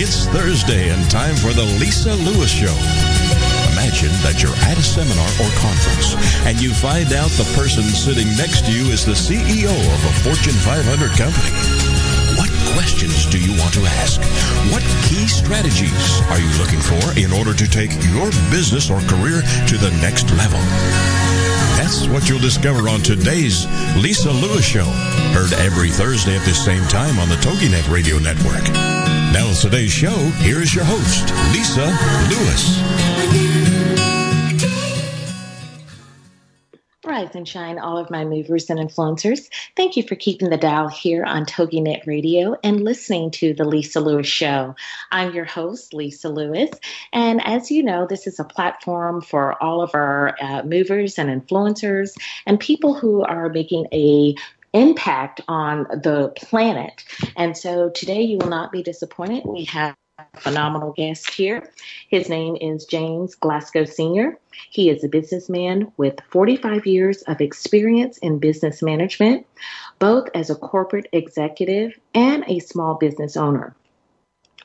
It's Thursday and time for the Lisa Lewis Show. Imagine that you're at a seminar or conference and you find out the person sitting next to you is the CEO of a Fortune 500 company. What questions do you want to ask? What key strategies are you looking for in order to take your business or career to the next level? That's what you'll discover on today's Lisa Lewis Show. Heard every Thursday at the same time on the TogiNet Radio Network. Now, today's show, here's your host, Lisa Lewis. Rise and shine, all of my movers and influencers. Thank you for keeping the dial here on TogiNet Radio and listening to The Lisa Lewis Show. I'm your host, Lisa Lewis. And as you know, this is a platform for all of our uh, movers and influencers and people who are making a impact on the planet. And so today you will not be disappointed. We have phenomenal guest here. His name is James Glasgow Sr. He is a businessman with 45 years of experience in business management, both as a corporate executive and a small business owner.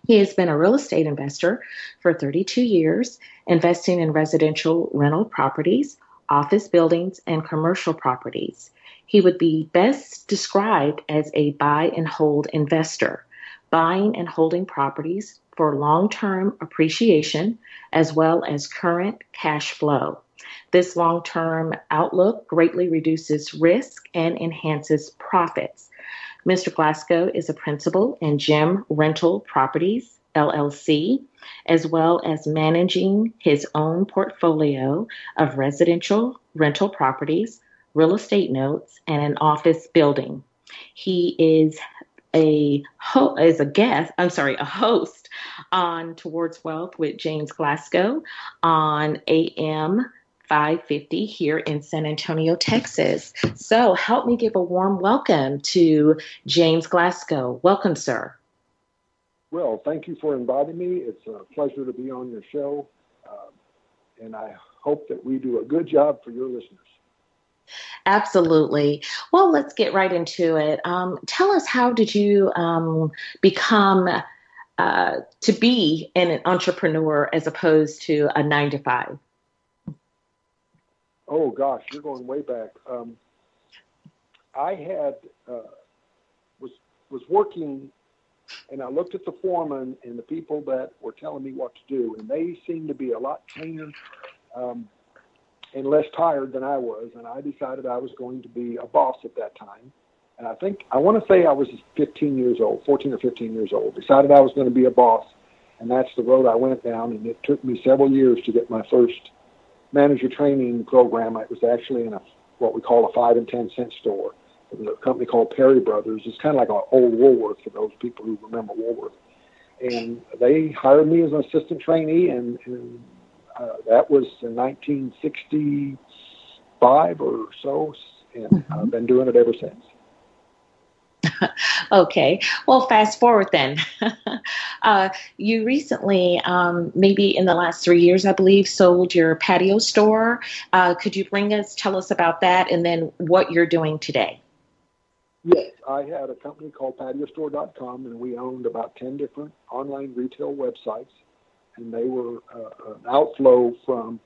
He has been a real estate investor for 32 years, investing in residential rental properties, office buildings, and commercial properties. He would be best described as a buy and hold investor, buying and holding properties for long term appreciation as well as current cash flow. This long term outlook greatly reduces risk and enhances profits. Mr. Glasgow is a principal in Gem Rental Properties, LLC, as well as managing his own portfolio of residential rental properties, real estate notes, and an office building. He is a ho- as a guest, I'm sorry, a host on Towards Wealth with James Glasgow on AM 550 here in San Antonio, Texas. So help me give a warm welcome to James Glasgow. Welcome, sir. Well, thank you for inviting me. It's a pleasure to be on your show. Uh, and I hope that we do a good job for your listeners. Absolutely. Well, let's get right into it. Um, tell us how did you um, become uh, to be an entrepreneur as opposed to a nine to five? Oh gosh, you're going way back. Um, I had uh, was was working, and I looked at the foreman and the people that were telling me what to do, and they seemed to be a lot cleaner. Um, and less tired than I was, and I decided I was going to be a boss at that time. And I think I want to say I was 15 years old, 14 or 15 years old. Decided I was going to be a boss, and that's the road I went down. And it took me several years to get my first manager training program. It was actually in a what we call a five and ten cent store. It was a company called Perry Brothers. It's kind of like an old Woolworth for those people who remember Woolworth. And they hired me as an assistant trainee, and, and uh, that was in 1965 or so, and mm-hmm. I've been doing it ever since. okay. Well, fast forward then. uh, you recently, um, maybe in the last three years, I believe, sold your patio store. Uh, could you bring us, tell us about that, and then what you're doing today? Yes, I had a company called PatioStore.com, and we owned about 10 different online retail websites and they were uh, an outflow from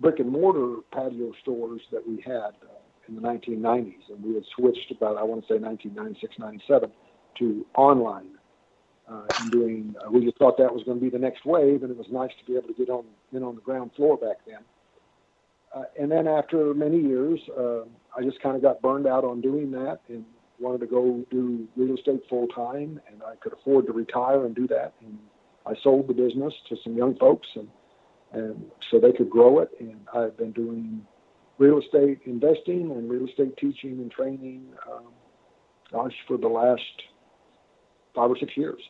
brick and mortar patio stores that we had uh, in the 1990s, and we had switched about I want to say 1996, 97 to online. Uh, doing, uh, we just thought that was going to be the next wave, and it was nice to be able to get on in on the ground floor back then. Uh, and then after many years, uh, I just kind of got burned out on doing that and wanted to go do real estate full time, and I could afford to retire and do that. And I sold the business to some young folks, and and so they could grow it. And I've been doing real estate investing and real estate teaching and training, um, gosh, for the last five or six years.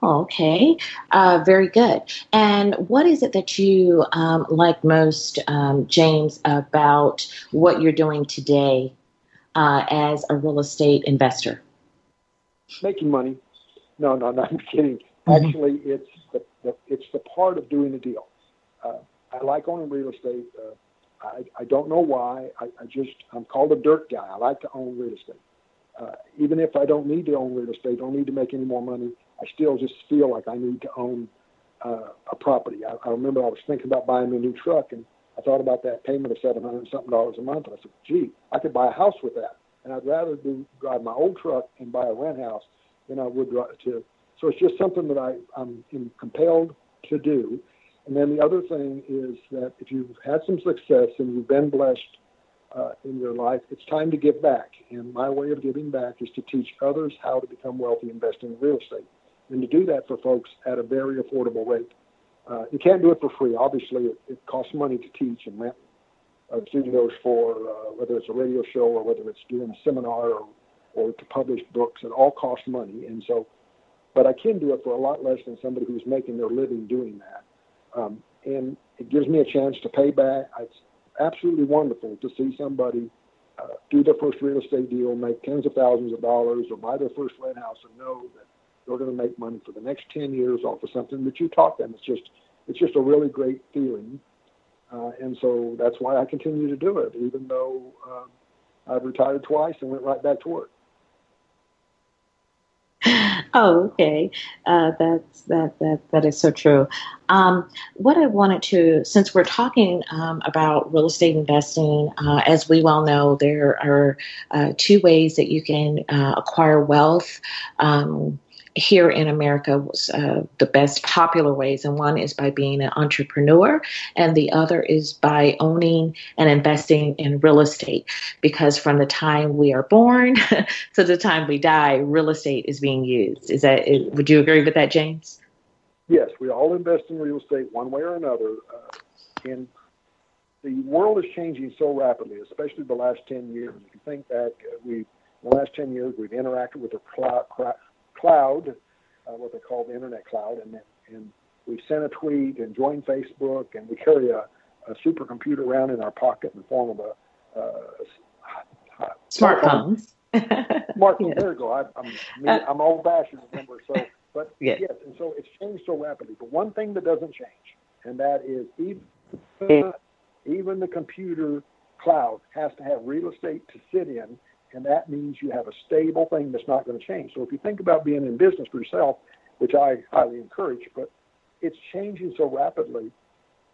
Okay, uh, very good. And what is it that you um, like most, um, James, about what you're doing today uh, as a real estate investor? Making money. No, no, no. I'm kidding. Mm-hmm. Actually, it's the, the it's the part of doing the deal. Uh, I like owning real estate. Uh, I I don't know why. I, I just I'm called a dirt guy. I like to own real estate. uh, even if I don't need to own real estate, don't need to make any more money, I still just feel like I need to own uh, a property. I, I remember I was thinking about buying a new truck, and I thought about that payment of seven hundred something dollars a month, and I said, "Gee, I could buy a house with that." And I'd rather do drive my old truck and buy a rent house than I would to. So it's just something that I, I'm compelled to do. And then the other thing is that if you've had some success and you've been blessed uh, in your life, it's time to give back. And my way of giving back is to teach others how to become wealthy investing in real estate and to do that for folks at a very affordable rate. Uh, you can't do it for free. Obviously, it, it costs money to teach and rent uh, studios for uh, whether it's a radio show or whether it's doing a seminar or, or to publish books. It all costs money, and so, but I can do it for a lot less than somebody who's making their living doing that. Um, and it gives me a chance to pay back. It's absolutely wonderful to see somebody uh, do their first real estate deal, make tens of thousands of dollars, or buy their first rent house, and know that they're going to make money for the next 10 years off of something that you taught them. It's just, it's just a really great feeling. Uh, and so that's why I continue to do it, even though um, I've retired twice and went right back to work. Oh, okay. Uh, that's that that that is so true. Um, what I wanted to, since we're talking um, about real estate investing, uh, as we well know, there are uh, two ways that you can uh, acquire wealth. Um, here in America was uh, the best popular ways, and one is by being an entrepreneur, and the other is by owning and investing in real estate. Because from the time we are born to the time we die, real estate is being used. Is that? Would you agree with that, James? Yes, we all invest in real estate one way or another, uh, and the world is changing so rapidly, especially the last ten years. If you think back, uh, we the last 10 years, we've interacted with cloud, uh, what they call the internet cloud, and and we send a tweet and join Facebook, and we carry a, a supercomputer around in our pocket in the form of a uh, smartphone. Smartphone. Yeah. There you go. I, I'm me, uh, I'm old fashioned, remember? So, but yeah. yes, and so it's changed so rapidly. But one thing that doesn't change, and that is even even the computer cloud has to have real estate to sit in and that means you have a stable thing that's not going to change. So if you think about being in business for yourself, which I highly encourage, but it's changing so rapidly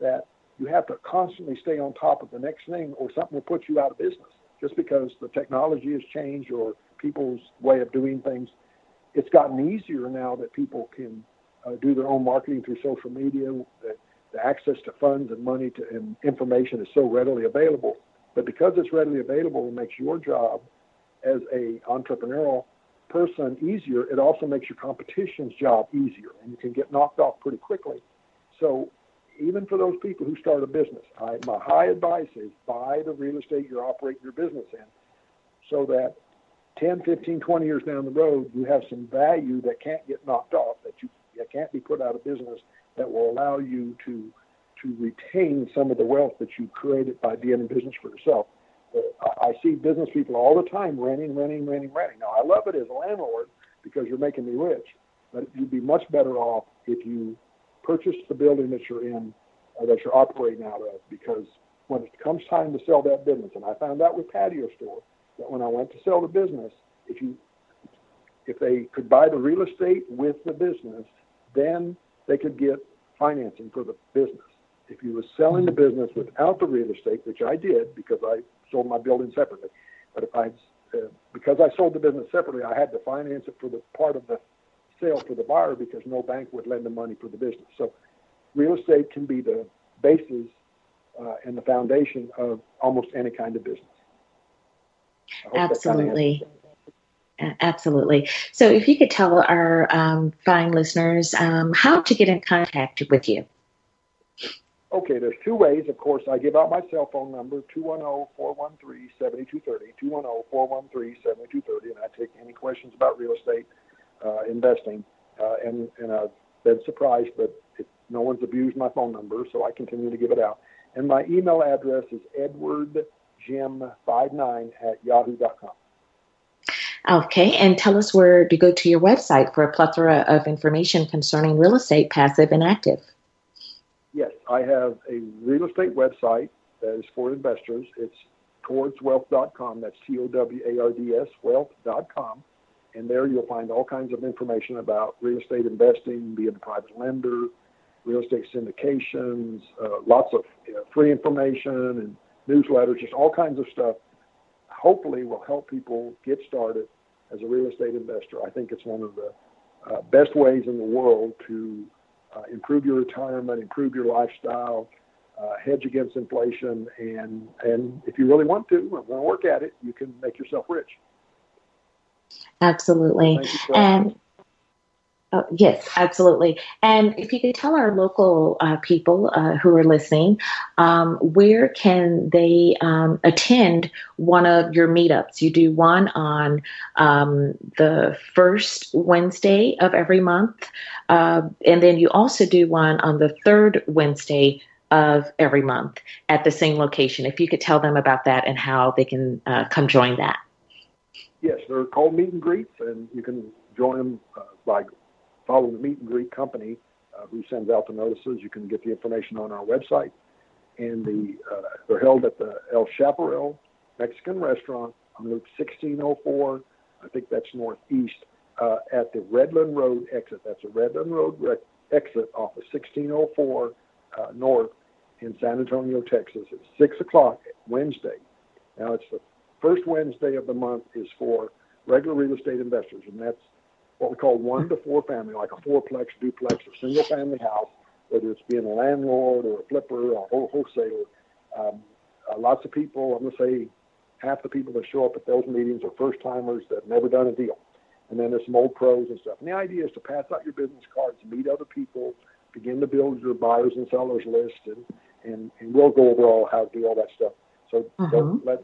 that you have to constantly stay on top of the next thing or something will put you out of business just because the technology has changed or people's way of doing things. It's gotten easier now that people can uh, do their own marketing through social media. The, the access to funds and money to, and information is so readily available. But because it's readily available, it makes your job as a entrepreneurial person easier, it also makes your competition's job easier, and you can get knocked off pretty quickly. So even for those people who start a business, I, my high advice is buy the real estate you're operating your business in so that 10, 15, 20 years down the road, you have some value that can't get knocked off, that you that can't be put out of business, that will allow you to to retain some of the wealth that you created by being in business for yourself. I see business people all the time renting, renting, renting, renting. Now, I love it as a landlord because you're making me rich, but you'd be much better off if you purchased the building that you're in, uh, that you're operating out of, because when it comes time to sell that business, and I found out with patio store that when I went to sell the business, if you if they could buy the real estate with the business, then they could get financing for the business. If you were selling the business without the real estate, which I did because I sold my building separately. But if I, uh, because I sold the business separately, I had to finance it for the part of the sale for the buyer because no bank would lend the money for the business. So real estate can be the basis uh, and the foundation of almost any kind of business. Absolutely. Absolutely. So, if you could tell our um, fine listeners um, how to get in contact with you. Okay, there's two ways. Of course, I give out my cell phone number, 210-413-7230, 210-413-7230, and I take any questions about real estate uh, investing. Uh, and, and I've been surprised, but it, no one's abused my phone number, so I continue to give it out. And my email address is edwardjim59 at yahoo.com. Okay, and tell us where to go to your website for a plethora of information concerning real estate, passive and active. Yes, I have a real estate website that is for investors. It's towardswealth.com. That's T O W A R D S wealth.com. And there you'll find all kinds of information about real estate investing, being a private lender, real estate syndications, uh, lots of you know, free information and newsletters, just all kinds of stuff. Hopefully, will help people get started as a real estate investor. I think it's one of the uh, best ways in the world to uh, improve your retirement, improve your lifestyle, uh, hedge against inflation, and and if you really want to, I'm going to work at it. You can make yourself rich. Absolutely, and uh, yes, absolutely. And if you could tell our local uh, people uh, who are listening, um, where can they um, attend one of your meetups? You do one on um, the first Wednesday of every month, uh, and then you also do one on the third Wednesday of every month at the same location. If you could tell them about that and how they can uh, come join that. Yes, they're called meet and greets, and you can join them uh, by follow the meet and greet company uh, who sends out the notices. You can get the information on our website. And the uh, they're held at the El Chaparral Mexican Restaurant on Route 1604. I think that's northeast uh, at the Redland Road exit. That's a Redland Road exit off of 1604 uh, north in San Antonio, Texas. It's six o'clock Wednesday. Now it's the first Wednesday of the month is for regular real estate investors, and that's what we call one to four family, like a fourplex, duplex, or single family house, whether it's being a landlord or a flipper or a wholesaler. Um, uh, lots of people, I'm going to say half the people that show up at those meetings are first timers that have never done a deal. And then there's some old pros and stuff. And the idea is to pass out your business cards, meet other people, begin to build your buyers and sellers list, and, and, and we'll go over all how to do all that stuff. So mm-hmm. don't let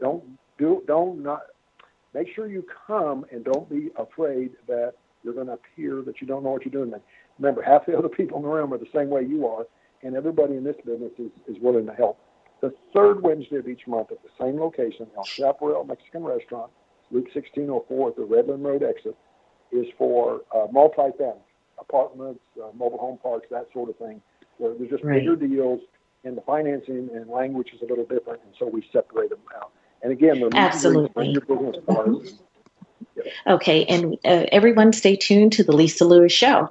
don't do don't not make sure you come and don't be afraid that you're going to appear that you don't know what you're doing. Remember, half the other people in the room are the same way you are, and everybody in this business is, is willing to help. The third Wednesday of each month at the same location, El Chaparral Mexican Restaurant, Loop 1604 at the Redland Road exit, is for uh, multi-family apartments, uh, mobile home parks, that sort of thing. Where there's just right. bigger deals, and the financing and language is a little different, and so we separate them out. And again, absolutely. Okay, and uh, everyone, stay tuned to the Lisa Lewis Show.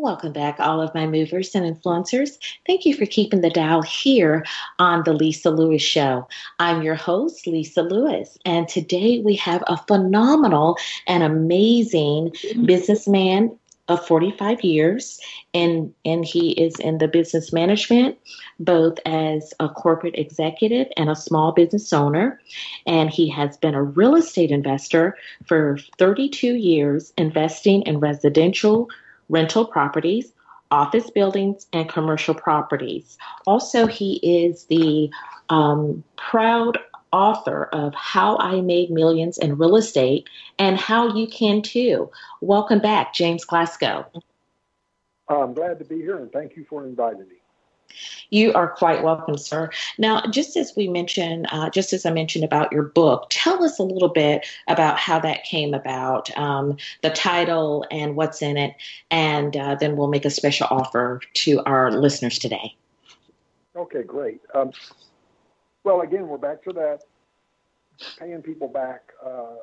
Welcome back, all of my movers and influencers. Thank you for keeping the dial here on The Lisa Lewis Show. I'm your host, Lisa Lewis, and today we have a phenomenal and amazing businessman of 45 years, and, and he is in the business management, both as a corporate executive and a small business owner. And he has been a real estate investor for 32 years, investing in residential rental properties, office buildings, and commercial properties. Also, he is the um, proud author of How I Made Millions in Real Estate and How You Can Too. Welcome back, James Glasgow. I'm glad to be here and thank you for inviting me. You are quite welcome, sir. Now, just as we mentioned, uh, just as I mentioned about your book, tell us a little bit about how that came about, um, the title and what's in it, and uh, then we'll make a special offer to our listeners today. Okay, great. Um, well, again, we're back to that paying people back. Uh,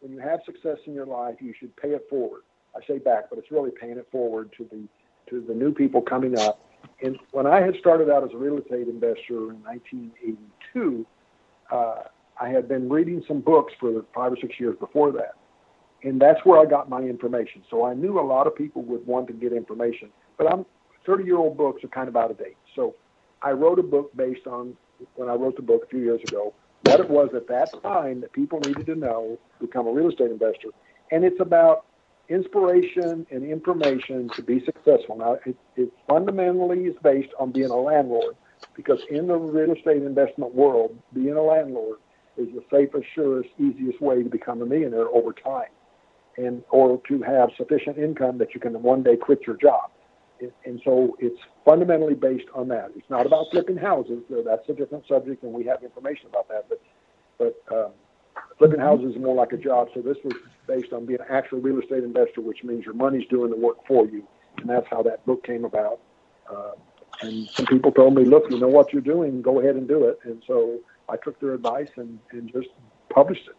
when you have success in your life, you should pay it forward. I say back, but it's really paying it forward to the to the new people coming up. And when I had started out as a real estate investor in 1982, uh, I had been reading some books for five or six years before that, and that's where I got my information. So I knew a lot of people would want to get information, but I'm 30 year old books are kind of out of date. So I wrote a book based on when I wrote the book a few years ago, what it was at that time that people needed to know to become a real estate investor. And it's about inspiration and information to be successful. Now, it, it fundamentally is based on being a landlord because in the real estate investment world, being a landlord is the safest, surest, easiest way to become a millionaire over time and or to have sufficient income that you can one day quit your job. And so it's fundamentally based on that. It's not about flipping houses. That's a different subject, and we have information about that. But but um, Flipping houses is more like a job. So this was based on being an actual real estate investor, which means your money's doing the work for you. And that's how that book came about. Uh, and some people told me, look, you know what you're doing, go ahead and do it. And so I took their advice and, and just published it.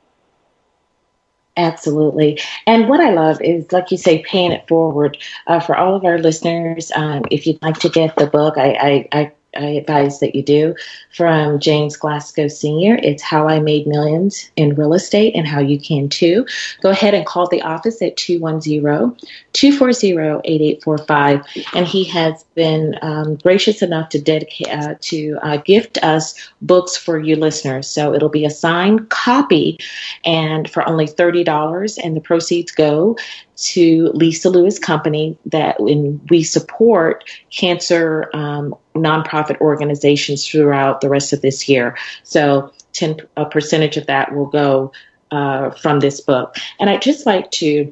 Absolutely. And what I love is, like you say, paying it forward. Uh, for all of our listeners, um, if you'd like to get the book, I, I, I I advise that you do from James Glasgow Sr. It's How I Made Millions in Real Estate and How You Can Too. Go ahead and call the office at 210 240 8845. And he has been um, gracious enough to dedicate, uh, to uh, gift us books for you listeners. So it'll be a signed copy and for only $30. And the proceeds go to Lisa Lewis Company that when we support cancer um, nonprofit organizations throughout the rest of this year. So 10 a percentage of that will go uh, from this book. And I'd just like to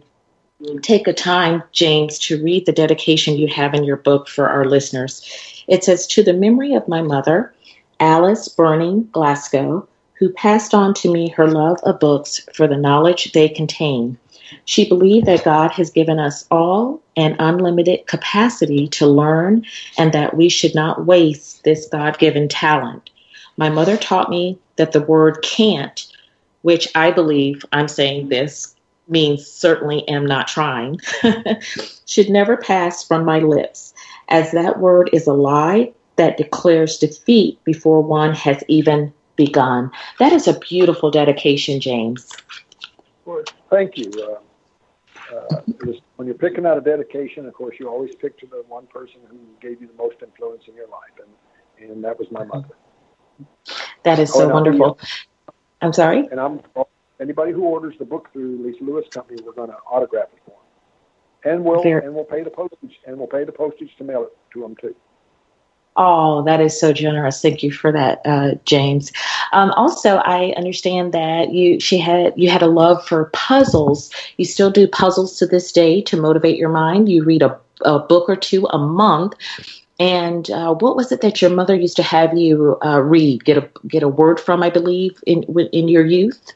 take a time, James, to read the dedication you have in your book for our listeners. It says, To the memory of my mother, Alice Burning Glasgow, who passed on to me her love of books for the knowledge they contain. She believed that God has given us all an unlimited capacity to learn and that we should not waste this God given talent. My mother taught me that the word can't, which I believe I'm saying this means certainly am not trying, should never pass from my lips, as that word is a lie that declares defeat before one has even begun. That is a beautiful dedication, James. Well, thank you. Uh, uh, was, when you're picking out a dedication, of course, you always pick to the one person who gave you the most influence in your life, and and that was my mother. That is so oh, wonderful. I'm sorry. And I'm anybody who orders the book through Lisa Lewis Company, we're going to autograph it for them, and we'll Fair. and we'll pay the postage, and we'll pay the postage to mail it to them too. Oh, that is so generous. Thank you for that, uh, James. Um, also, I understand that you she had you had a love for puzzles. You still do puzzles to this day to motivate your mind. You read a, a book or two a month. And uh, what was it that your mother used to have you uh, read? Get a get a word from, I believe, in in your youth.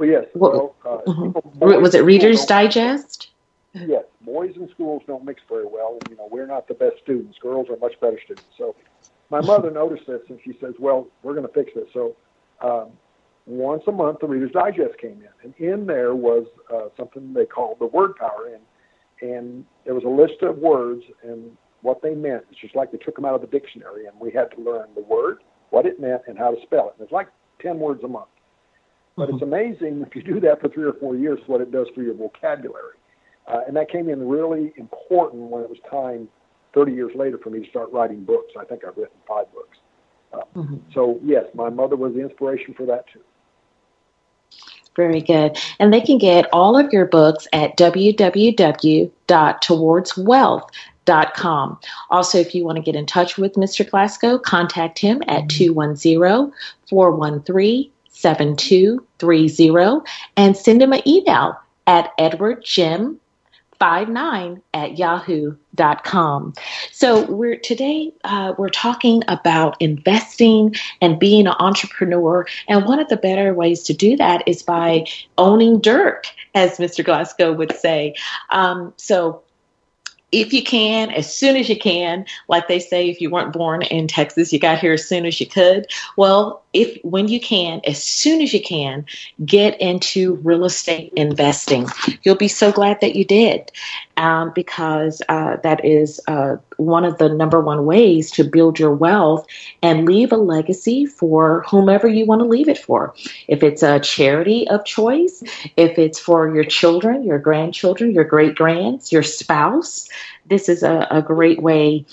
Well, yes. What, well, uh, mm-hmm. Was it Reader's Digest? Yes, boys in schools don't mix very well. You know, we're not the best students. Girls are much better students. So my mother noticed this and she says, well, we're going to fix this. So um, once a month, the Reader's Digest came in. And in there was uh, something they called the word power. And, and there was a list of words and what they meant. It's just like they took them out of the dictionary and we had to learn the word, what it meant, and how to spell it. And it's like 10 words a month. But mm-hmm. it's amazing if you do that for three or four years, what it does for your vocabulary. Uh, and that came in really important when it was time 30 years later for me to start writing books. I think I've written five books. Uh, mm-hmm. So, yes, my mother was the inspiration for that too. Very good. And they can get all of your books at www.towardswealth.com com. Also, if you want to get in touch with Mr. Glasgow, contact him at 210 413 7230 and send him an email at edwardjim 59 at yahoo.com. So we're today uh, we're talking about investing and being an entrepreneur. And one of the better ways to do that is by owning dirt, as Mr. Glasgow would say. Um, so if you can, as soon as you can, like they say, if you weren't born in Texas, you got here as soon as you could. Well, if when you can, as soon as you can, get into real estate investing. You'll be so glad that you did, um, because uh, that is uh, one of the number one ways to build your wealth and leave a legacy for whomever you want to leave it for. If it's a charity of choice, if it's for your children, your grandchildren, your great grands, your spouse, this is a, a great way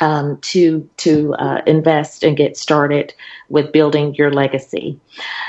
um, to to uh, invest and get started with building your legacy.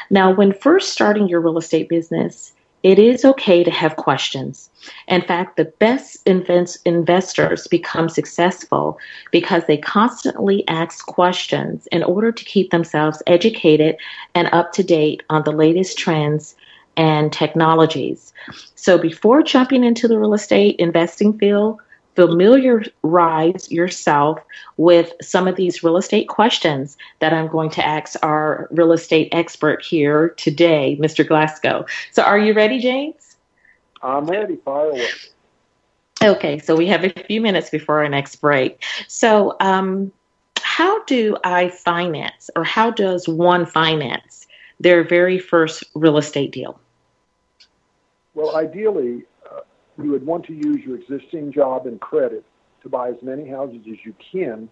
Now, when first starting your real estate business, it is okay to have questions. In fact, the best invest- investors become successful because they constantly ask questions in order to keep themselves educated and up to date on the latest trends and technologies. So before jumping into the real estate investing field, familiarize yourself with some of these real estate questions that I'm going to ask our real estate expert here today, Mr. Glasgow. So, are you ready, James? I'm ready. Fire away. Okay, so we have a few minutes before our next break. So, um, how do I finance, or how does one finance their very first real estate deal? Well, ideally, you would want to use your existing job and credit to buy as many houses as you can,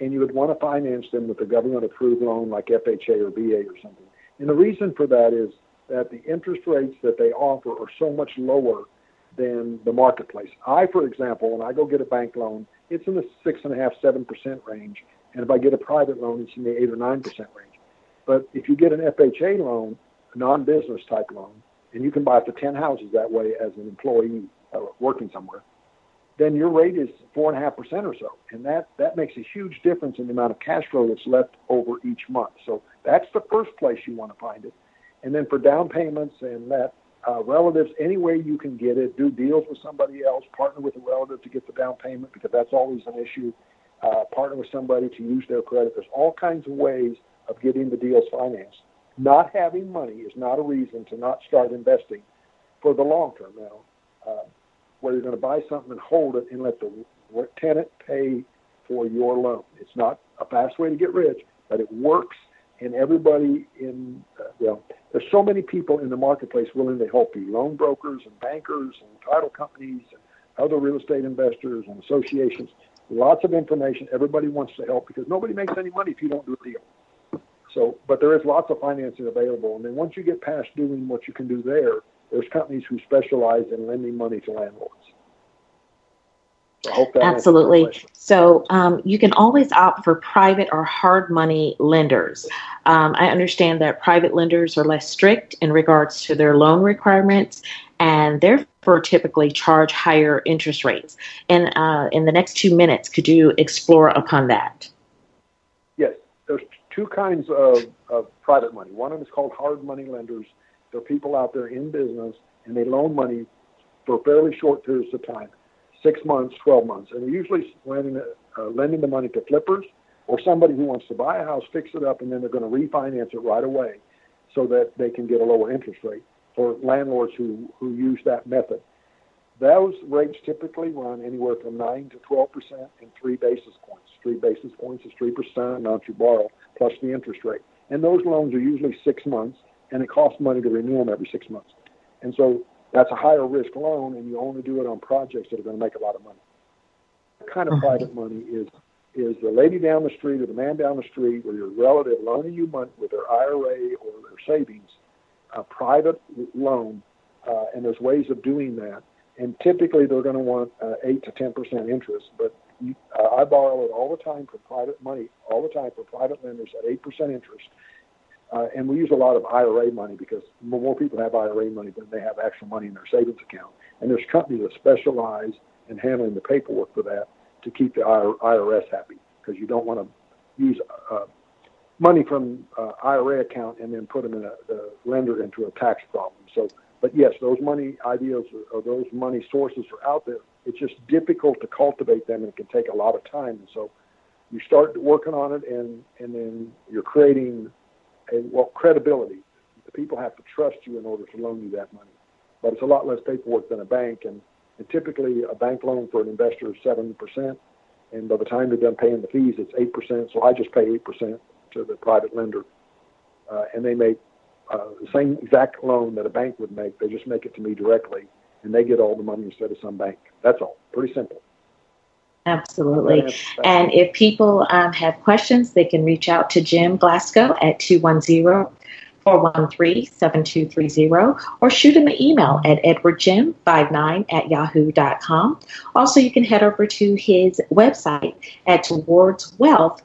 and you would want to finance them with a government approved loan like FHA or VA or something. And the reason for that is that the interest rates that they offer are so much lower than the marketplace. I, for example, when I go get a bank loan, it's in the six and a half, seven percent range, and if I get a private loan, it's in the eight or nine percent range. But if you get an FHA loan, a non-business type loan, and you can buy up to 10 houses that way as an employee working somewhere, then your rate is four and a half percent or so, and that that makes a huge difference in the amount of cash flow that's left over each month. So that's the first place you want to find it, and then for down payments and that uh, relatives, any way you can get it, do deals with somebody else, partner with a relative to get the down payment because that's always an issue. Uh, partner with somebody to use their credit. There's all kinds of ways of getting the deals financed. Not having money is not a reason to not start investing for the long term. Now, uh, where you're going to buy something and hold it and let the tenant pay for your loan. It's not a fast way to get rich, but it works. And everybody in, uh, well, there's so many people in the marketplace willing to help you loan brokers and bankers and title companies and other real estate investors and associations. Lots of information. Everybody wants to help because nobody makes any money if you don't do a deal. So, but there is lots of financing available. And then once you get past doing what you can do there, there's companies who specialize in lending money to landlords. So Absolutely. So um, you can always opt for private or hard money lenders. Um, I understand that private lenders are less strict in regards to their loan requirements and therefore typically charge higher interest rates. And uh, in the next two minutes, could you explore upon that? Yes, there's two kinds of, of private money. One of them is called hard money lenders, there are people out there in business and they loan money for fairly short periods of time, six months, 12 months. And they're usually lending, uh, lending the money to flippers or somebody who wants to buy a house, fix it up, and then they're going to refinance it right away so that they can get a lower interest rate for landlords who, who use that method. Those rates typically run anywhere from 9 to 12 percent and three basis points. Three basis points is 3 percent amount you borrow plus the interest rate. And those loans are usually six months and it costs money to renew them every six months. And so that's a higher risk loan, and you only do it on projects that are going to make a lot of money. That kind of mm-hmm. private money is is the lady down the street or the man down the street or your relative loaning you money with their IRA or their savings, a private loan, uh, and there's ways of doing that. And typically they're going to want uh, eight to ten percent interest, but you, uh, I borrow it all the time for private money, all the time for private lenders at eight percent interest uh, and we use a lot of IRA money because more people have IRA money than they have actual money in their savings account. And there's companies that specialize and handling the paperwork for that to keep the IRS happy because you don't want to use uh, money from uh, IRA account and then put them in a, the lender into a tax problem. So, but yes, those money ideas or those money sources are out there. It's just difficult to cultivate them, and it can take a lot of time. And so, you start working on it, and and then you're creating a well credibility. The people have to trust you in order to loan you that money. But it's a lot less paperwork than a bank, and, and typically a bank loan for an investor is seven percent, and by the time they're done paying the fees, it's eight percent. So I just pay eight percent to the private lender, uh, and they make uh, the same exact loan that a bank would make. They just make it to me directly, and they get all the money instead of some bank. That's all. Pretty simple. Absolutely. And if people um, have questions, they can reach out to Jim Glasgow at 210 413 7230 or shoot him an email at edwardjim59 at yahoo.com. Also, you can head over to his website at towardswealth.com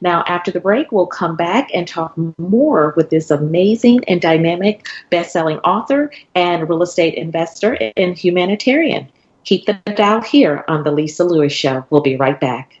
now, after the break, we'll come back and talk more with this amazing and dynamic best-selling author and real estate investor and humanitarian. Keep the dial here on the Lisa Lewis Show. We'll be right back.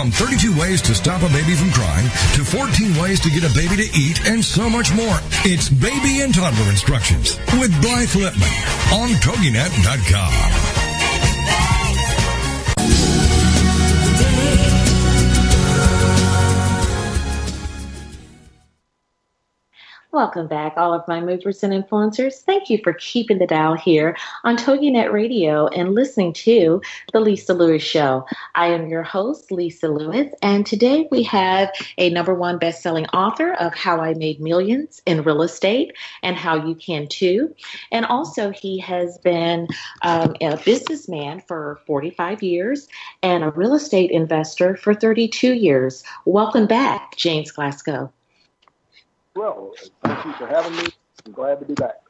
From 32 ways to stop a baby from crying to 14 ways to get a baby to eat and so much more. It's baby and toddler instructions with Blythe Lipman on TogiNet.com. Welcome back, all of my movers and influencers. Thank you for keeping the dial here on TogiNet Radio and listening to The Lisa Lewis Show. I am your host, Lisa Lewis, and today we have a number one best-selling author of How I Made Millions in Real Estate and How You Can Too. And also, he has been um, a businessman for 45 years and a real estate investor for 32 years. Welcome back, James Glasgow. Well, thank you for having me. I'm glad to be back.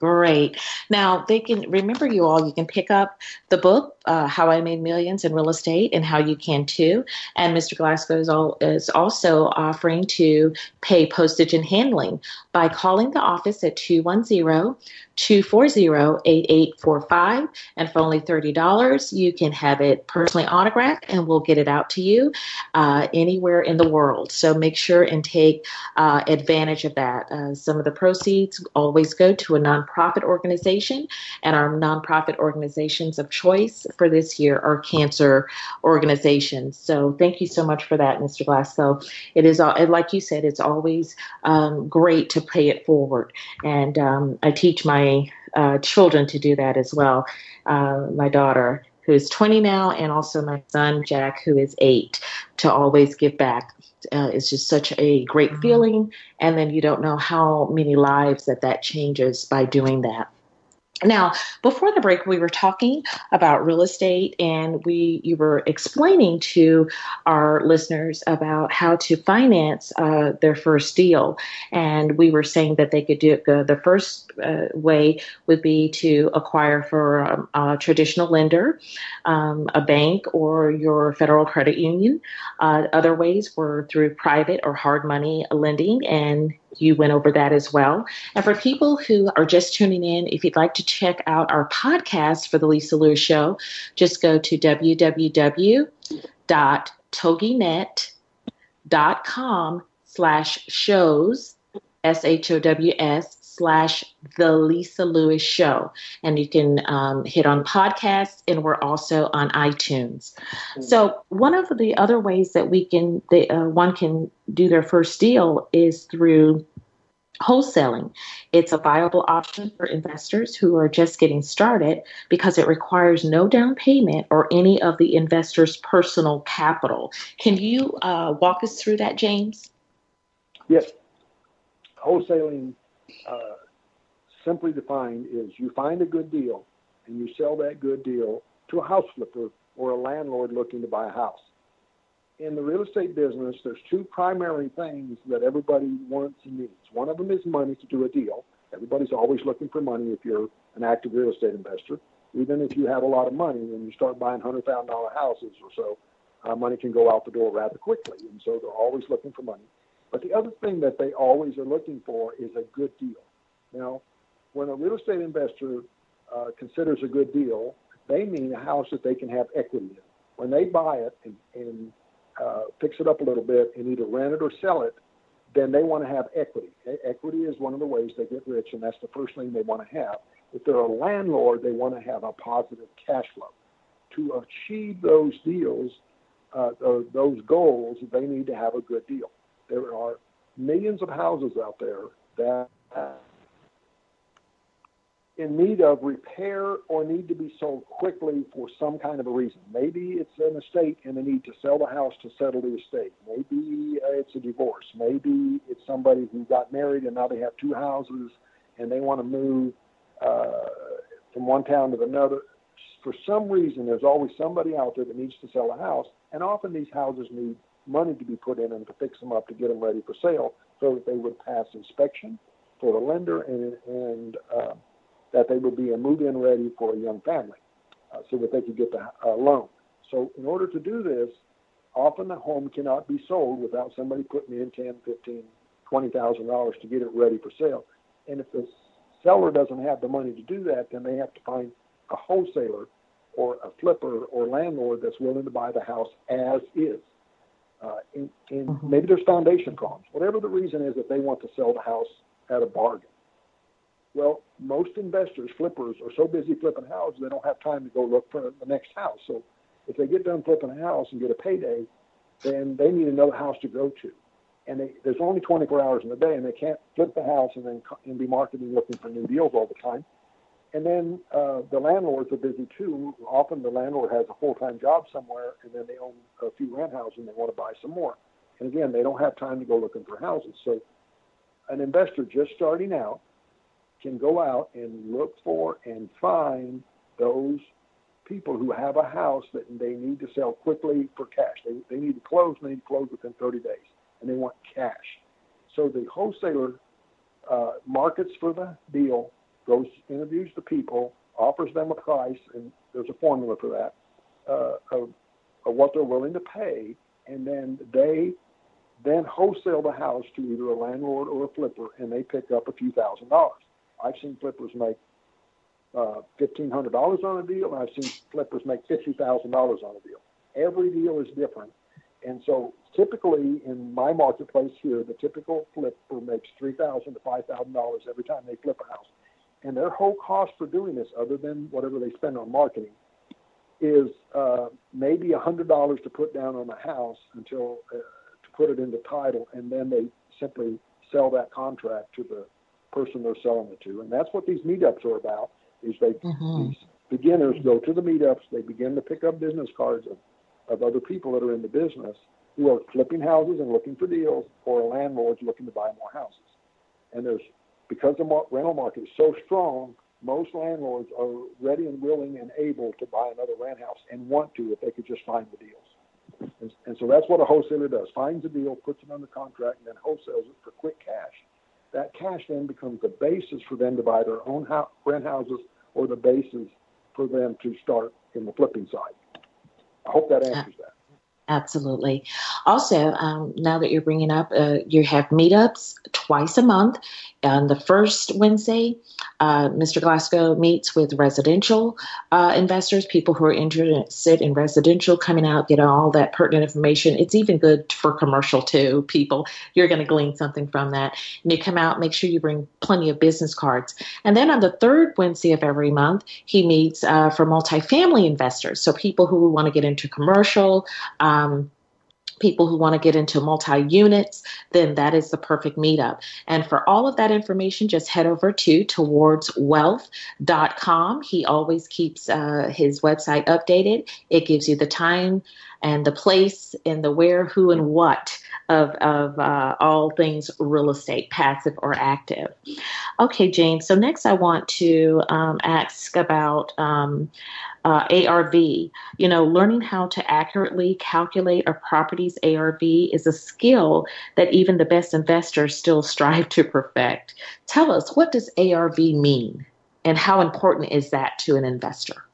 Great. Now they can remember you all. You can pick up the book, uh, "How I Made Millions in Real Estate," and how you can too. And Mr. Glasgow is, all, is also offering to pay postage and handling by calling the office at 210 240-8845 and for only $30 you can have it personally autographed and we'll get it out to you uh, anywhere in the world. So make sure and take uh, advantage of that. Uh, some of the proceeds always go to a nonprofit organization and our nonprofit organizations of choice for this year are cancer organizations. So thank you so much for that mr glasgow. It is all like you said it's always um, great to pay it forward. And um, i teach my uh, children to do that as well. Uh, my daughter, who is 20 now, and also my son, Jack, who is eight, to always give back. Uh, it's just such a great mm-hmm. feeling. And then you don't know how many lives that that changes by doing that. Now, before the break, we were talking about real estate, and we you were explaining to our listeners about how to finance uh, their first deal, and we were saying that they could do it. The, first uh, way would be to acquire for um, a traditional lender, um, a bank, or your federal credit union. Uh, other ways were through private or hard money lending, and you went over that as well. And for people who are just tuning in, if you'd like to check out our podcast for the Lisa Lewis Show, just go to www.toginet.com slash shows, S-H-O-W-S, slash the Lisa Lewis Show. And you can um, hit on podcasts, and we're also on iTunes. So one of the other ways that we can, the, uh, one can do their first deal is through wholesaling. It's a viable option for investors who are just getting started because it requires no down payment or any of the investor's personal capital. Can you uh, walk us through that, James? Yes. Wholesaling, uh, simply defined, is you find a good deal and you sell that good deal to a house flipper or a landlord looking to buy a house in the real estate business, there's two primary things that everybody wants and needs. One of them is money to do a deal. Everybody's always looking for money if you're an active real estate investor. Even if you have a lot of money and you start buying $100,000 houses or so, uh, money can go out the door rather quickly. And so they're always looking for money. But the other thing that they always are looking for is a good deal. Now, when a real estate investor uh, considers a good deal, they mean a house that they can have equity in. When they buy it and, and uh, fix it up a little bit and either rent it or sell it, then they want to have equity. Equity is one of the ways they get rich, and that's the first thing they want to have. If they're a landlord, they want to have a positive cash flow. To achieve those deals, uh, those goals, they need to have a good deal. There are millions of houses out there that in need of repair or need to be sold quickly for some kind of a reason. Maybe it's an estate and they need to sell the house to settle the estate. Maybe uh, it's a divorce. Maybe it's somebody who got married and now they have two houses and they want to move uh, from one town to another. For some reason, there's always somebody out there that needs to sell a house, and often these houses need money to be put in them to fix them up to get them ready for sale so that they would pass inspection for the lender and, and uh, that they would be a move-in ready for a young family uh, so that they could get the uh, loan. So in order to do this, often the home cannot be sold without somebody putting in 10, 15, 20,000 dollars to get it ready for sale. And if the seller doesn't have the money to do that, then they have to find a wholesaler or a flipper or landlord that's willing to buy the house as is. Uh, and, and mm-hmm. maybe there's foundation problems. Whatever the reason is that they want to sell the house at a bargain. Well, most investors, flippers, are so busy flipping houses they don't have time to go look for the next house. So if they get done flipping a house and get a payday, then they need another house to go to. And they, there's only 24 hours in the day, and they can't flip the house and then and be marketing looking for new deals all the time. And then uh, the landlords are busy too. Often the landlord has a full-time job somewhere, and then they own a few rent houses and they want to buy some more. And again, they don't have time to go looking for houses. So an investor just starting out can go out and look for and find those people who have a house that they need to sell quickly for cash. They, they need to close, and they need to close within 30 days, and they want cash. So the wholesaler uh, markets for the deal, goes interviews the people, offers them a price, and there's a formula for that uh, of, of what they're willing to pay, and then they then wholesale the house to either a landlord or a flipper, and they pick up a few thousand dollars. I've seen flippers make uh, fifteen hundred dollars on a deal, and I've seen flippers make fifty thousand dollars on a deal. Every deal is different, and so typically in my marketplace here, the typical flipper makes three thousand to five thousand dollars every time they flip a house, and their whole cost for doing this, other than whatever they spend on marketing, is uh, maybe a hundred dollars to put down on the house until uh, to put it into title, and then they simply sell that contract to the person they're selling it to. And that's what these meetups are about. Is they mm-hmm. these beginners go to the meetups, they begin to pick up business cards of, of other people that are in the business who are flipping houses and looking for deals, or landlords looking to buy more houses. And there's because the rental market is so strong, most landlords are ready and willing and able to buy another rent house and want to if they could just find the deals. And, and so that's what a wholesaler does: finds a deal, puts it under contract, and then wholesales it for quick cash. That cash then becomes the basis for them to buy their own rent houses or the basis for them to start in the flipping side. I hope that answers that. Absolutely. Also, um, now that you're bringing up, uh, you have meetups twice a month. On the first Wednesday, uh, Mr. Glasgow meets with residential uh, investors, people who are interested in residential, coming out, getting all that pertinent information. It's even good for commercial too. People, you're going to glean something from that. And you come out, make sure you bring plenty of business cards. And then on the third Wednesday of every month, he meets uh, for multifamily investors, so people who want to get into commercial. Um, people who want to get into multi units, then that is the perfect meetup. And for all of that information, just head over to towardswealth.com. He always keeps uh, his website updated. It gives you the time and the place and the where, who, and what of, of uh, all things real estate, passive or active. Okay, Jane. So next, I want to um, ask about um, uh, ARV. You know, learning how to accurately calculate a property's ARV is a skill that even the best investors still strive to perfect. Tell us, what does ARV mean, and how important is that to an investor?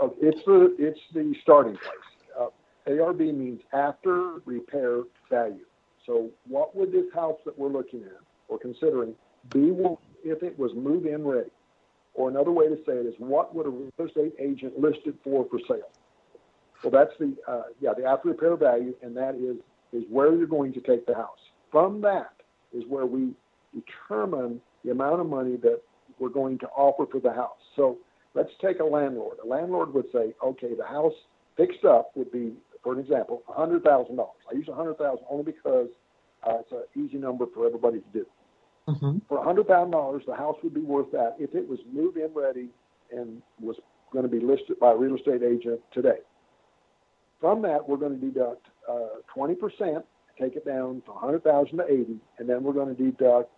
Oh, it's the it's the starting place. Uh, ARV means after repair value. So, what would this house that we're looking at or considering be if it was move-in ready? Or another way to say it is, what would a real estate agent list it for for sale? Well, that's the uh, yeah the after repair value, and that is is where you're going to take the house. From that is where we determine the amount of money that we're going to offer for the house. So let's take a landlord. A landlord would say, okay, the house fixed up would be, for an example, $100,000. I use 100000 only because uh, it's an easy number for everybody to do. Mm-hmm. For a hundred thousand dollars, the house would be worth that if it was move-in ready and was going to be listed by a real estate agent today. From that, we're going to deduct uh, twenty uh, percent, take it down from hundred thousand to eighty, and then we're going to deduct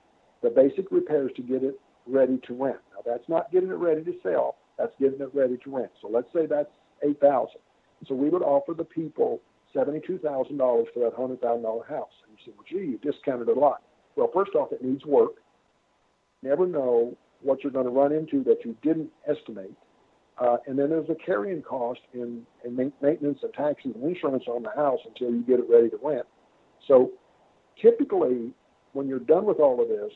the basic repairs to get it ready to rent. Now, that's not getting it ready to sell; that's getting it ready to rent. So let's say that's eight thousand. So we would offer the people seventy-two thousand dollars for that hundred thousand dollar house. And you say, well, gee, you discounted a lot. Well, first off, it needs work. Never know what you're going to run into that you didn't estimate. Uh, and then there's a carrying cost in, in maintenance and taxes and insurance on the house until you get it ready to rent. So typically, when you're done with all of this,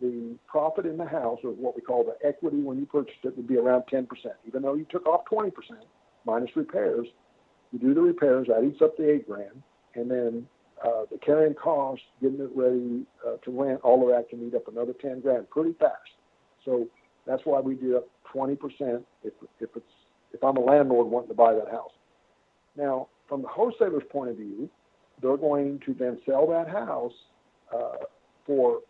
the profit in the house, or what we call the equity when you purchased it, would be around 10%. Even though you took off 20% minus repairs, you do the repairs, that eats up the eight grand, and then uh, the carrying cost, getting it ready uh, to rent, all of that can eat up another 10 grand pretty fast. So that's why we do up 20% if, if it's if I'm a landlord wanting to buy that house. Now, from the wholesaler's point of view, they're going to then sell that house uh, for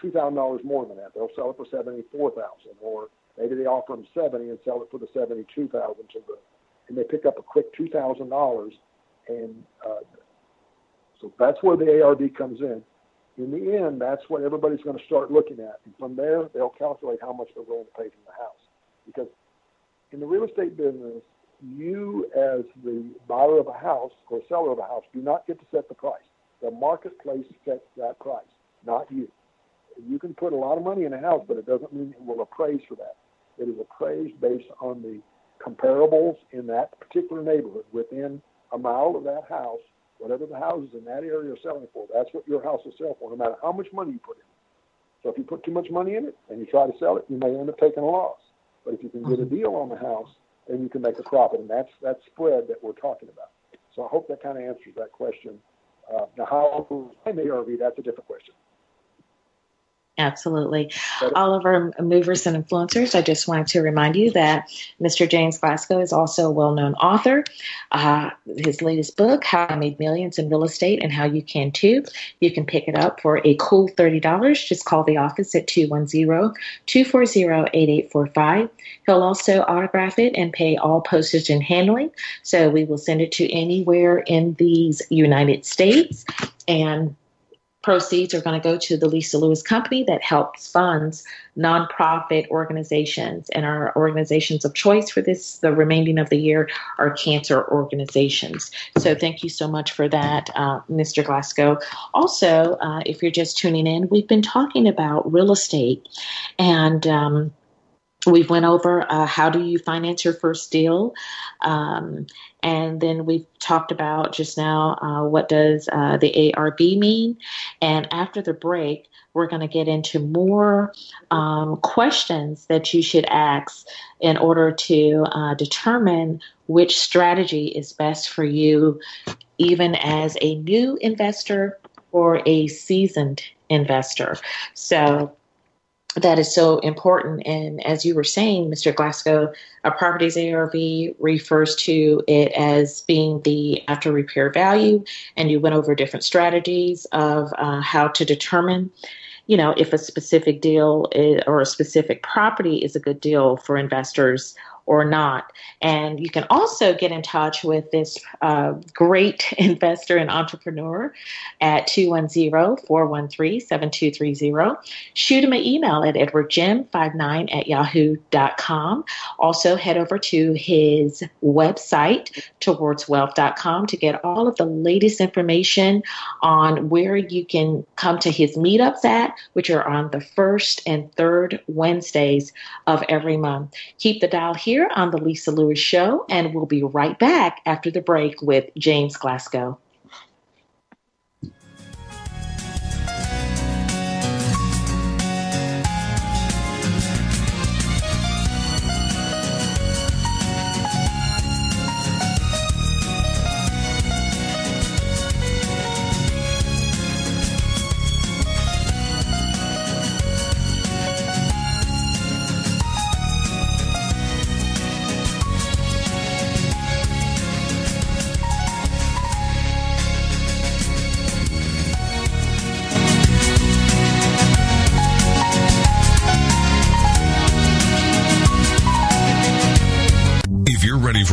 two thousand dollars more than that. They'll sell it for seventy four thousand, or maybe they offer them seventy and sell it for the seventy two thousand to the, and they pick up a quick two thousand dollars, and uh, so that's where the ARV comes in. In the end, that's what everybody's going to start looking at. And from there, they'll calculate how much they're willing to pay for the house. Because in the real estate business, you as the buyer of a house or seller of a house do not get to set the price. The marketplace sets that price, not you. You can put a lot of money in a house, but it doesn't mean it will appraise for that. It is appraised based on the comparables in that particular neighborhood within a mile of that house whatever the houses in that area are selling for, that's what your house will sell for, no matter how much money you put in. So if you put too much money in it and you try to sell it, you may end up taking a loss. But if you can get a mm-hmm. deal on the house, then you can make a profit, and that's that spread that we're talking about. So I hope that kind of answers that question. Uh, now, how the ARV, that's a different question. Absolutely. All of our movers and influencers, I just wanted to remind you that Mr. James Glasgow is also a well known author. Uh, his latest book, How I Made Millions in Real Estate and How You Can Too, you can pick it up for a cool $30. Just call the office at 210 240 8845. He'll also autograph it and pay all postage and handling. So we will send it to anywhere in these United States. And proceeds are going to go to the Lisa Lewis Company that helps funds nonprofit organizations. And our organizations of choice for this, the remaining of the year, are cancer organizations. So thank you so much for that, uh, Mr. Glasgow. Also, uh, if you're just tuning in, we've been talking about real estate and um, We've went over uh, how do you finance your first deal, um, and then we've talked about just now uh, what does uh, the ARV mean. And after the break, we're going to get into more um, questions that you should ask in order to uh, determine which strategy is best for you, even as a new investor or a seasoned investor. So that is so important. And as you were saying, Mr. Glasgow, a property's ARV refers to it as being the after repair value. And you went over different strategies of uh, how to determine, you know, if a specific deal is, or a specific property is a good deal for investors or not. And you can also get in touch with this uh, great investor and entrepreneur at 210-413-7230. Shoot him an email at edwardjim59 at yahoo.com. Also head over to his website, towardswealth.com to get all of the latest information on where you can come to his meetups at, which are on the first and third Wednesdays of every month. Keep the dial here here on The Lisa Lewis Show, and we'll be right back after the break with James Glasgow.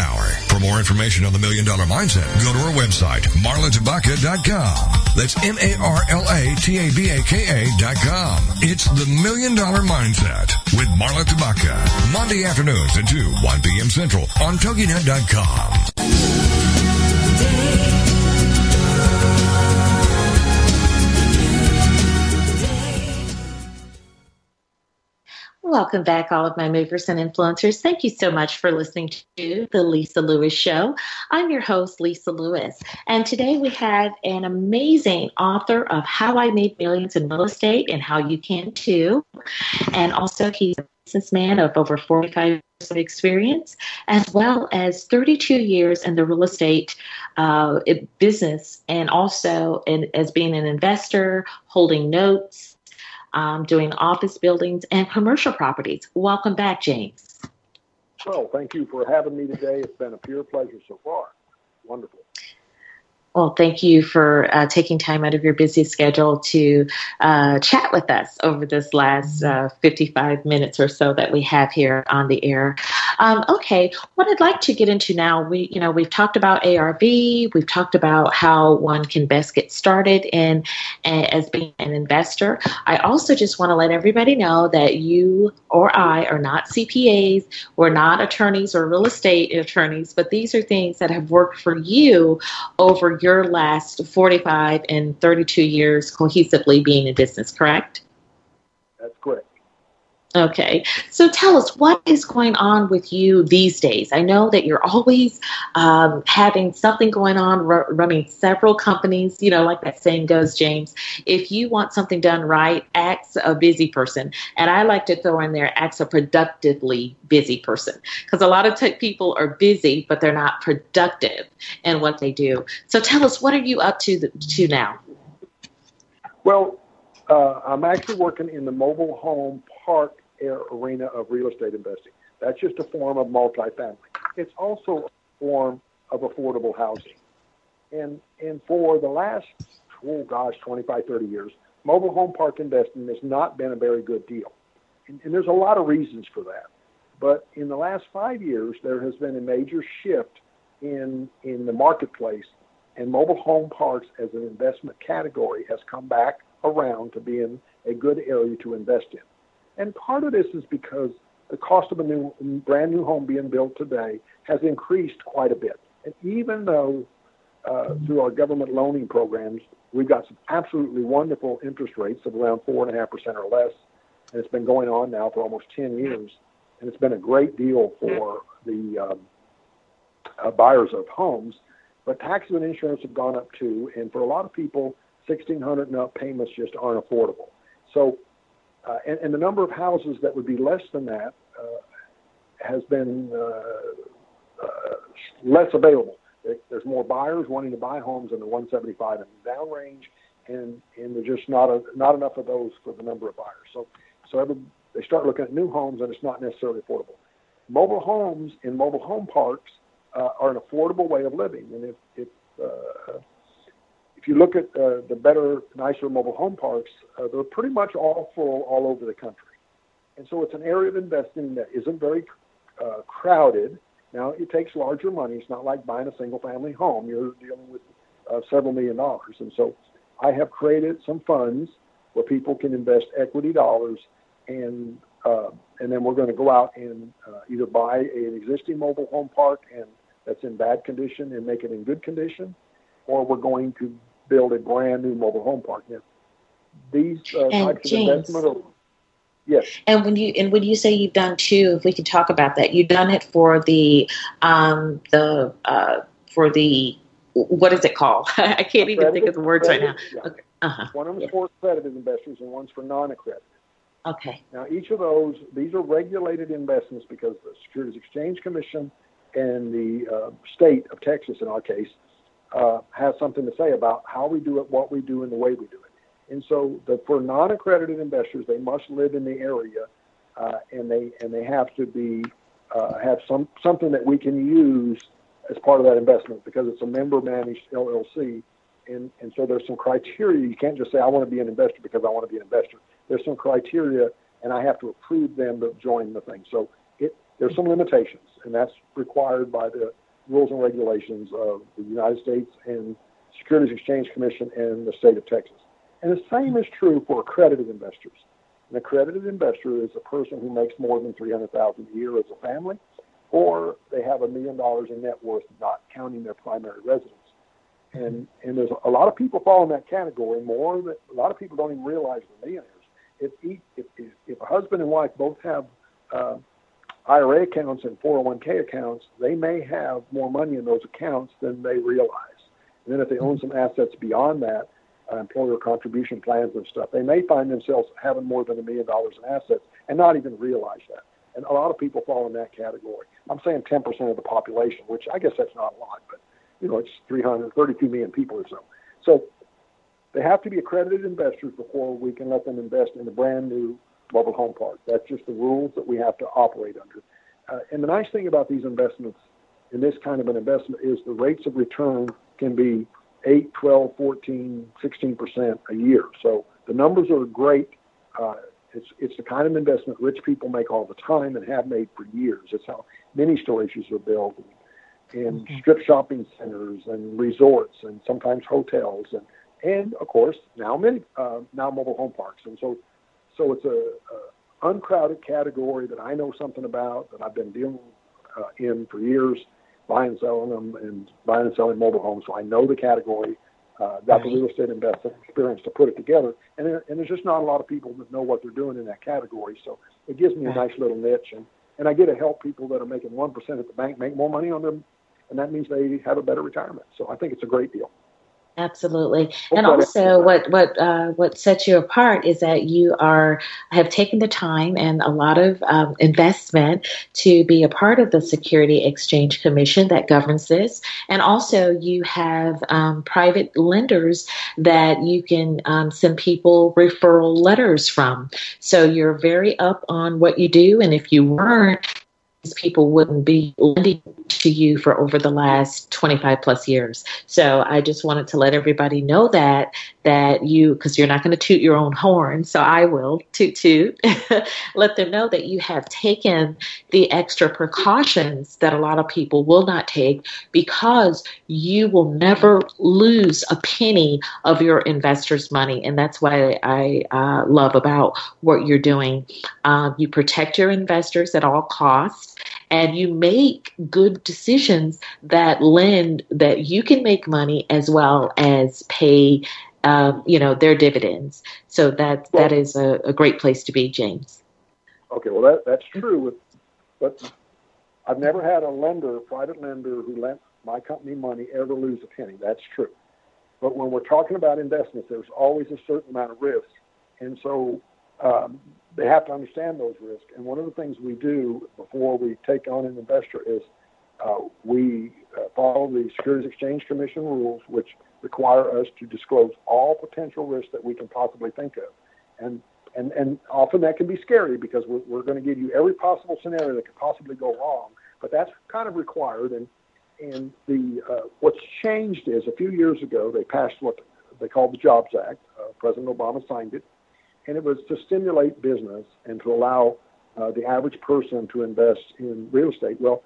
power. For more information on the Million Dollar Mindset, go to our website, marlatabaka.com. That's dot com. It's the Million Dollar Mindset with Marla Tabaka. Monday afternoons at 2, 1 p.m. Central on TogiNet.com. Welcome back, all of my movers and influencers. Thank you so much for listening to the Lisa Lewis Show. I'm your host, Lisa Lewis, and today we have an amazing author of How I Made Millions in Real Estate and How You Can Too. And also, he's a businessman of over 45 years of experience, as well as 32 years in the real estate uh, business, and also in, as being an investor, holding notes um, doing office buildings and commercial properties. Welcome back, James. Well, thank you for having me today. It's been a pure pleasure so far. Wonderful. Well, thank you for uh, taking time out of your busy schedule to uh, chat with us over this last uh, 55 minutes or so that we have here on the air. Um, okay, what I'd like to get into now, we you know we've talked about ARV, we've talked about how one can best get started in as being an investor. I also just want to let everybody know that you or I are not CPAs, we're not attorneys or real estate attorneys, but these are things that have worked for you over your last 45 and 32 years cohesively being in business, correct? Okay. So tell us what is going on with you these days. I know that you're always um, having something going on, r- running several companies. You know, like that saying goes, James, if you want something done right, act a busy person. And I like to throw in there, act a productively busy person. Because a lot of tech people are busy, but they're not productive in what they do. So tell us, what are you up to, to now? Well, uh, I'm actually working in the mobile home park arena of real estate investing. That's just a form of multifamily. It's also a form of affordable housing. And, and for the last, oh gosh, 25, 30 years, mobile home park investing has not been a very good deal. And, and there's a lot of reasons for that. But in the last five years, there has been a major shift in, in the marketplace, and mobile home parks as an investment category has come back around to being a good area to invest in. And part of this is because the cost of a new, brand new home being built today has increased quite a bit. And even though uh, through our government loaning programs, we've got some absolutely wonderful interest rates of around four and a half percent or less, and it's been going on now for almost 10 years, and it's been a great deal for the um, uh, buyers of homes. But taxes and insurance have gone up too, and for a lot of people, 1600 and up payments just aren't affordable. So uh, and, and, the number of houses that would be less than that uh, has been uh, uh less available. There's more buyers wanting to buy homes in the 175 and down range, and and there's just not a, not enough of those for the number of buyers. So so every, they start looking at new homes, and it's not necessarily affordable. Mobile homes in mobile home parks uh, are an affordable way of living, and if if uh, if you look at uh, the better, nicer mobile home parks, uh, they're pretty much all full all over the country. And so it's an area of investing that isn't very uh, crowded. Now, it takes larger money. It's not like buying a single family home. You're dealing with uh, several million dollars. And so I have created some funds where people can invest equity dollars and uh, and then we're going to go out and uh, either buy an existing mobile home park and that's in bad condition and make it in good condition, or we're going to build a brand new mobile home park. Now, these uh, types James, of investment are, Yes. And when you and when you say you've done two, if we could talk about that, you've done it for the um, the uh, for the what is it called? I can't even think of the words right now. Yeah. Okay. Uh-huh. One of them is for accredited investors and one's for non-accredited. Okay. Now each of those, these are regulated investments because the Securities Exchange Commission and the uh, state of Texas, in our case, uh, has something to say about how we do it, what we do, and the way we do it. And so, the, for non-accredited investors, they must live in the area, uh, and they and they have to be uh, have some something that we can use as part of that investment because it's a member-managed LLC, and and so there's some criteria. You can't just say I want to be an investor because I want to be an investor. There's some criteria, and I have to approve them to join the thing. So it there's some limitations, and that's required by the rules and regulations of the United States and Securities Exchange Commission and the state of Texas. And the same is true for accredited investors. An accredited investor is a person who makes more than 300000 a year as a family, or they have a million dollars in net worth, not counting their primary residence. And, and there's a lot of people fall in that category. More than a lot of people don't even realize they're millionaires. If, if, if, if a husband and wife both have uh, IRA accounts and 401k accounts, they may have more money in those accounts than they realize. And then if they own some assets beyond that, uh, employer contribution plans and stuff, they may find themselves having more than a million dollars in assets and not even realize that. And a lot of people fall in that category. I'm saying 10% of the population, which I guess that's not a lot, but you know, it's 332 million people or so. So they have to be accredited investors before we can let them invest in a brand new mobile home park. That's just the rules that we have to operate under. Uh, and the nice thing about these investments in this kind of an investment is the rates of return can be 8, 12, 14, 16% a year. So the numbers are great. Uh, it's, it's the kind of investment rich people make all the time and have made for years. It's how many storages are built and, and mm-hmm. strip shopping centers and resorts and sometimes hotels and, and of course now many uh, now mobile home parks. And so so it's a, a uncrowded category that I know something about that I've been dealing uh, in for years, buying and selling them and buying and selling mobile homes. So I know the category. Uh, got the real estate investment experience to put it together, and, and there's just not a lot of people that know what they're doing in that category. So it gives me a nice little niche, and and I get to help people that are making one percent at the bank make more money on them, and that means they have a better retirement. So I think it's a great deal. Absolutely, and also what what uh, what sets you apart is that you are have taken the time and a lot of um, investment to be a part of the Security Exchange Commission that governs this, and also you have um, private lenders that you can um, send people referral letters from. So you're very up on what you do, and if you weren't, these people wouldn't be lending to you for over the last 25 plus years. So I just wanted to let everybody know that that you because you're not going to toot your own horn, so I will toot toot. let them know that you have taken the extra precautions that a lot of people will not take because you will never lose a penny of your investors' money, and that's what I uh, love about what you're doing. Um, you protect your investors at all costs and you make good decisions that lend that you can make money as well as pay um, you know their dividends. So that well, that is a, a, great place to be james. Okay well that, that's true but i've never had a lender a private lender who lent my company money ever lose a penny. That's true. But when we're talking about investments there's always a certain amount of risk. And so um, they have to understand those risks. And one of the things we do before we take on an investor is uh, we uh, follow the Securities Exchange Commission rules, which require us to disclose all potential risks that we can possibly think of. And and and often that can be scary because we're, we're going to give you every possible scenario that could possibly go wrong. But that's kind of required. And and the uh, what's changed is a few years ago they passed what they called the Jobs Act. Uh, President Obama signed it and it was to stimulate business and to allow uh, the average person to invest in real estate. Well,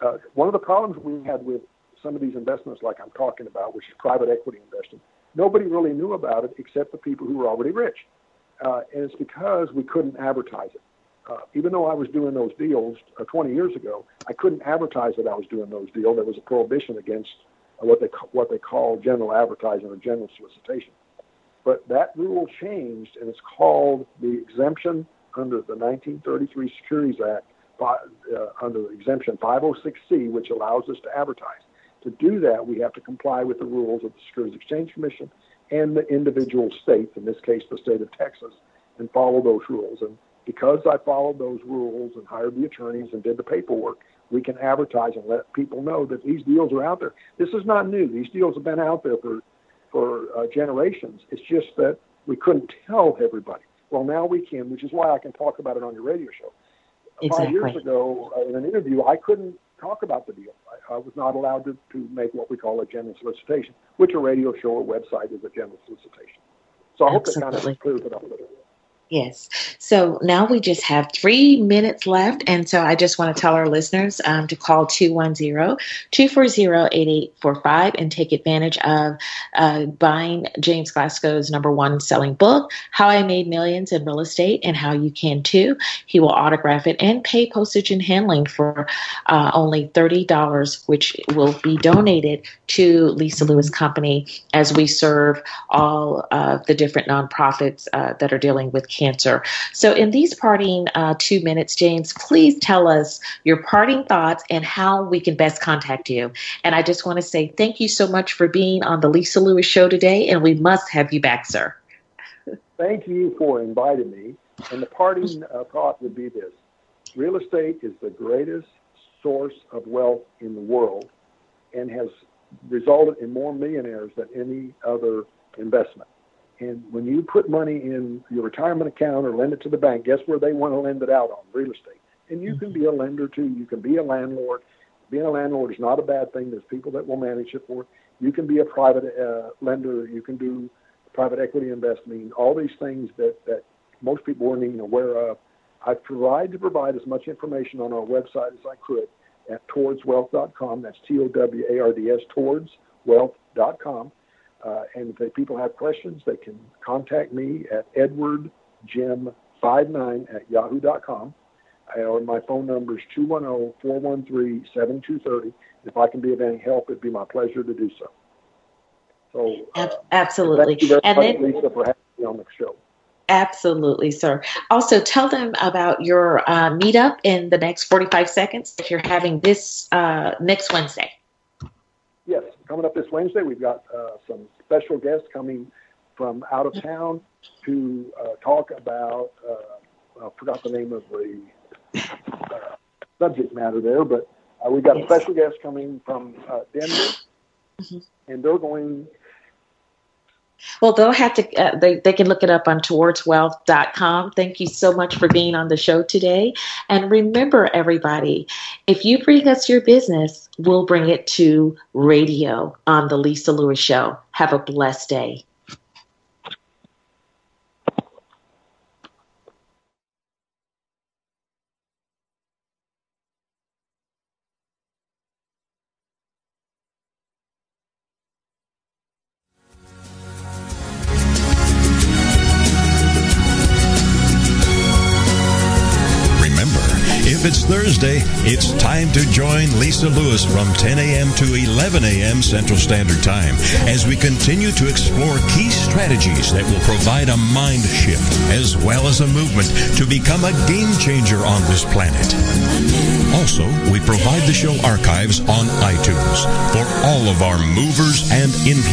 uh, one of the problems we had with some of these investments, like I'm talking about, which is private equity investing, nobody really knew about it except the people who were already rich. Uh, and it's because we couldn't advertise it. Uh, even though I was doing those deals uh, 20 years ago, I couldn't advertise that I was doing those deals. There was a prohibition against what they what they call general advertising or general solicitation. But that rule changed, and it's called the exemption under the 1933 Securities Act, uh, under exemption 506C, which allows us to advertise. To do that, we have to comply with the rules of the Securities Exchange Commission and the individual states, in this case, the state of Texas, and follow those rules. And because I followed those rules and hired the attorneys and did the paperwork, we can advertise and let people know that these deals are out there. This is not new. These deals have been out there for for uh, generations. It's just that we couldn't tell everybody. Well, now we can, which is why I can talk about it on your radio show. Exactly. Five years ago, uh, in an interview, I couldn't talk about the deal. I, I was not allowed to, to make what we call a general solicitation, which a radio show or website is a general solicitation. So I Absolutely. hope that kind of clears it up a little bit. Yes. So now we just have three minutes left. And so I just want to tell our listeners um, to call 210 240 8845 and take advantage of uh, buying James Glasgow's number one selling book, How I Made Millions in Real Estate and How You Can Too. He will autograph it and pay postage and handling for uh, only $30, which will be donated to Lisa Lewis Company as we serve all of the different nonprofits uh, that are dealing with cancer. So, in these parting uh, two minutes, James, please tell us your parting thoughts and how we can best contact you. And I just want to say thank you so much for being on the Lisa Lewis Show today, and we must have you back, sir. Thank you for inviting me. And the parting uh, thought would be this real estate is the greatest source of wealth in the world and has resulted in more millionaires than any other investment. And when you put money in your retirement account or lend it to the bank, guess where they want to lend it out on? Real estate. And you can be a lender too. You can be a landlord. Being a landlord is not a bad thing. There's people that will manage it for. You can be a private uh, lender. You can do private equity investing. All these things that that most people weren't even aware of. I've tried to provide as much information on our website as I could at towardswealth.com. That's T O W A R D S, towardswealth.com. Uh, and if people have questions, they can contact me at edwardjim59 at yahoo.com. Or my phone number is 210 413 7230. If I can be of any help, it'd be my pleasure to do so. So, uh, absolutely. Thank you very and much, then, Lisa, for having me on the show. Absolutely, sir. Also, tell them about your uh, meetup in the next 45 seconds if you're having this uh, next Wednesday. Yes, coming up this Wednesday, we've got uh, some special guests coming from out of town to uh, talk about, uh, I forgot the name of the uh, subject matter there, but we've got yes. special guests coming from Denver, mm-hmm. and they're going well, they'll have to, uh, they, they can look it up on towardswealth.com. Thank you so much for being on the show today. And remember, everybody, if you bring us your business, we'll bring it to radio on The Lisa Lewis Show. Have a blessed day. Lisa Lewis from 10 a.m. to 11 a.m. Central Standard Time as we continue to explore key strategies that will provide a mind shift as well as a movement to become a game changer on this planet. Also, we provide the show archives on iTunes for all of our movers and influencers